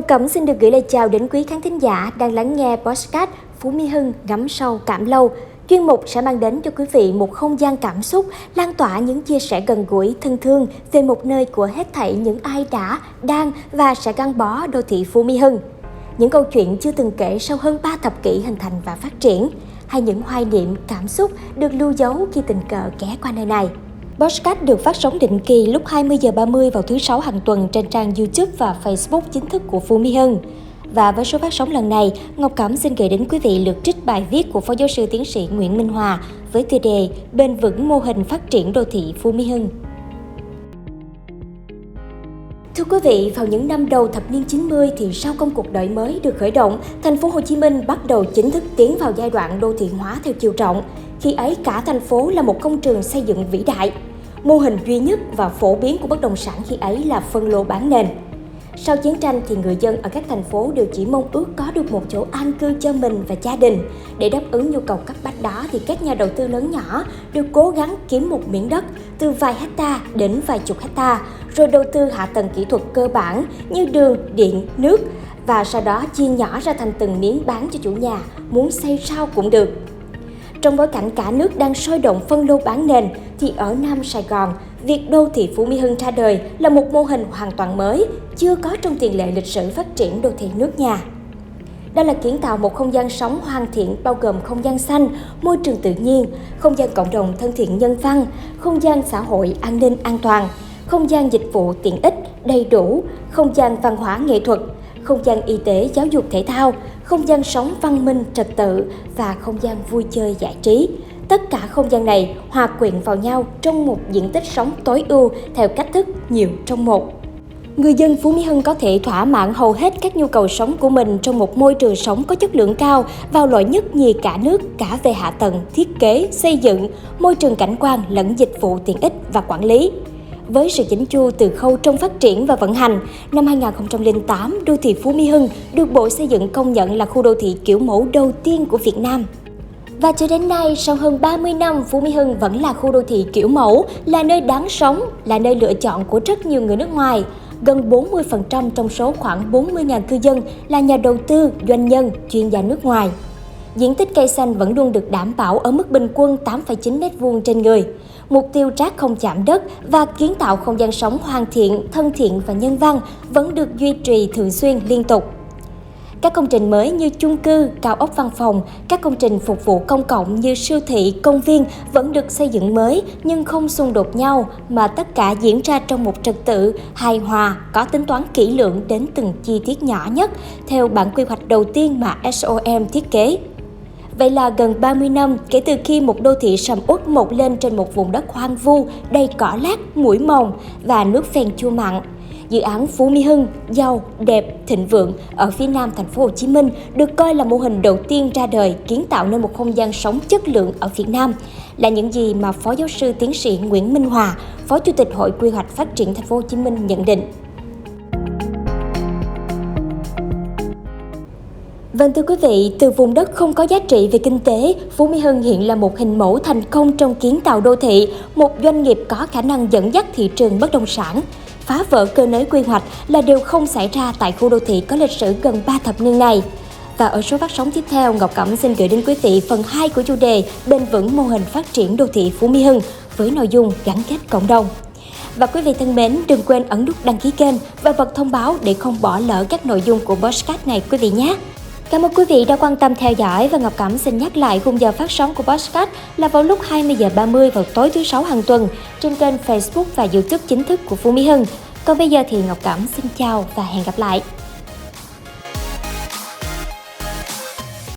Ngọc Cẩm xin được gửi lời chào đến quý khán thính giả đang lắng nghe podcast Phú Mỹ Hưng ngắm sâu cảm lâu. Chuyên mục sẽ mang đến cho quý vị một không gian cảm xúc, lan tỏa những chia sẻ gần gũi, thân thương về một nơi của hết thảy những ai đã, đang và sẽ gắn bó đô thị Phú Mỹ Hưng. Những câu chuyện chưa từng kể sau hơn 3 thập kỷ hình thành và phát triển, hay những hoài niệm, cảm xúc được lưu dấu khi tình cờ ghé qua nơi này. Podcast được phát sóng định kỳ lúc 20 giờ 30 vào thứ sáu hàng tuần trên trang YouTube và Facebook chính thức của Phú Mỹ Hưng. Và với số phát sóng lần này, Ngọc Cẩm xin gửi đến quý vị lượt trích bài viết của Phó Giáo sư Tiến sĩ Nguyễn Minh Hòa với tiêu đề Bền vững mô hình phát triển đô thị Phú Mỹ Hưng. Thưa quý vị, vào những năm đầu thập niên 90 thì sau công cuộc đổi mới được khởi động, thành phố Hồ Chí Minh bắt đầu chính thức tiến vào giai đoạn đô thị hóa theo chiều rộng. Khi ấy cả thành phố là một công trường xây dựng vĩ đại. Mô hình duy nhất và phổ biến của bất động sản khi ấy là phân lô bán nền. Sau chiến tranh thì người dân ở các thành phố đều chỉ mong ước có được một chỗ an cư cho mình và gia đình. Để đáp ứng nhu cầu cấp bách đó thì các nhà đầu tư lớn nhỏ đều cố gắng kiếm một miếng đất từ vài hecta đến vài chục hecta, rồi đầu tư hạ tầng kỹ thuật cơ bản như đường, điện, nước và sau đó chia nhỏ ra thành từng miếng bán cho chủ nhà, muốn xây sao cũng được. Trong bối cảnh cả nước đang sôi động phân lô bán nền, thì ở Nam Sài Gòn, việc đô thị Phú Mỹ Hưng ra đời là một mô hình hoàn toàn mới, chưa có trong tiền lệ lịch sử phát triển đô thị nước nhà. Đây là kiến tạo một không gian sống hoàn thiện bao gồm không gian xanh, môi trường tự nhiên, không gian cộng đồng thân thiện nhân văn, không gian xã hội an ninh an toàn, không gian dịch vụ tiện ích đầy đủ, không gian văn hóa nghệ thuật, không gian y tế giáo dục thể thao, không gian sống văn minh trật tự và không gian vui chơi giải trí. Tất cả không gian này hòa quyện vào nhau trong một diện tích sống tối ưu theo cách thức nhiều trong một. Người dân Phú Mỹ Hưng có thể thỏa mãn hầu hết các nhu cầu sống của mình trong một môi trường sống có chất lượng cao, vào loại nhất nhì cả nước cả về hạ tầng, thiết kế, xây dựng, môi trường cảnh quan lẫn dịch vụ tiện ích và quản lý với sự chỉnh chu từ khâu trong phát triển và vận hành. Năm 2008, đô thị Phú Mỹ Hưng được Bộ Xây dựng công nhận là khu đô thị kiểu mẫu đầu tiên của Việt Nam. Và cho đến nay, sau hơn 30 năm, Phú Mỹ Hưng vẫn là khu đô thị kiểu mẫu, là nơi đáng sống, là nơi lựa chọn của rất nhiều người nước ngoài. Gần 40% trong số khoảng 40.000 cư dân là nhà đầu tư, doanh nhân, chuyên gia nước ngoài. Diện tích cây xanh vẫn luôn được đảm bảo ở mức bình quân 8,9 m2 trên người mục tiêu rác không chạm đất và kiến tạo không gian sống hoàn thiện, thân thiện và nhân văn vẫn được duy trì thường xuyên liên tục. Các công trình mới như chung cư, cao ốc văn phòng, các công trình phục vụ công cộng như siêu thị, công viên vẫn được xây dựng mới nhưng không xung đột nhau mà tất cả diễn ra trong một trật tự hài hòa, có tính toán kỹ lưỡng đến từng chi tiết nhỏ nhất theo bản quy hoạch đầu tiên mà SOM thiết kế. Vậy là gần 30 năm kể từ khi một đô thị sầm uất mọc lên trên một vùng đất hoang vu, đầy cỏ lát, mũi mồng và nước phèn chua mặn. Dự án Phú Mỹ Hưng, giàu, đẹp, thịnh vượng ở phía nam thành phố Hồ Chí Minh được coi là mô hình đầu tiên ra đời kiến tạo nên một không gian sống chất lượng ở Việt Nam. Là những gì mà Phó giáo sư tiến sĩ Nguyễn Minh Hòa, Phó Chủ tịch Hội Quy hoạch Phát triển thành phố Hồ Chí Minh nhận định. Vâng thưa quý vị, từ vùng đất không có giá trị về kinh tế, Phú Mỹ Hưng hiện là một hình mẫu thành công trong kiến tạo đô thị, một doanh nghiệp có khả năng dẫn dắt thị trường bất động sản. Phá vỡ cơ nới quy hoạch là điều không xảy ra tại khu đô thị có lịch sử gần 3 thập niên này. Và ở số phát sóng tiếp theo, Ngọc Cẩm xin gửi đến quý vị phần 2 của chủ đề Bền vững mô hình phát triển đô thị Phú Mỹ Hưng với nội dung gắn kết cộng đồng. Và quý vị thân mến, đừng quên ấn nút đăng ký kênh và bật thông báo để không bỏ lỡ các nội dung của podcast này quý vị nhé. Cảm ơn quý vị đã quan tâm theo dõi và Ngọc Cẩm xin nhắc lại khung giờ phát sóng của podcast là vào lúc 20 giờ 30 vào tối thứ sáu hàng tuần trên kênh Facebook và YouTube chính thức của Phú Mỹ Hưng. Còn bây giờ thì Ngọc Cẩm xin chào và hẹn gặp lại.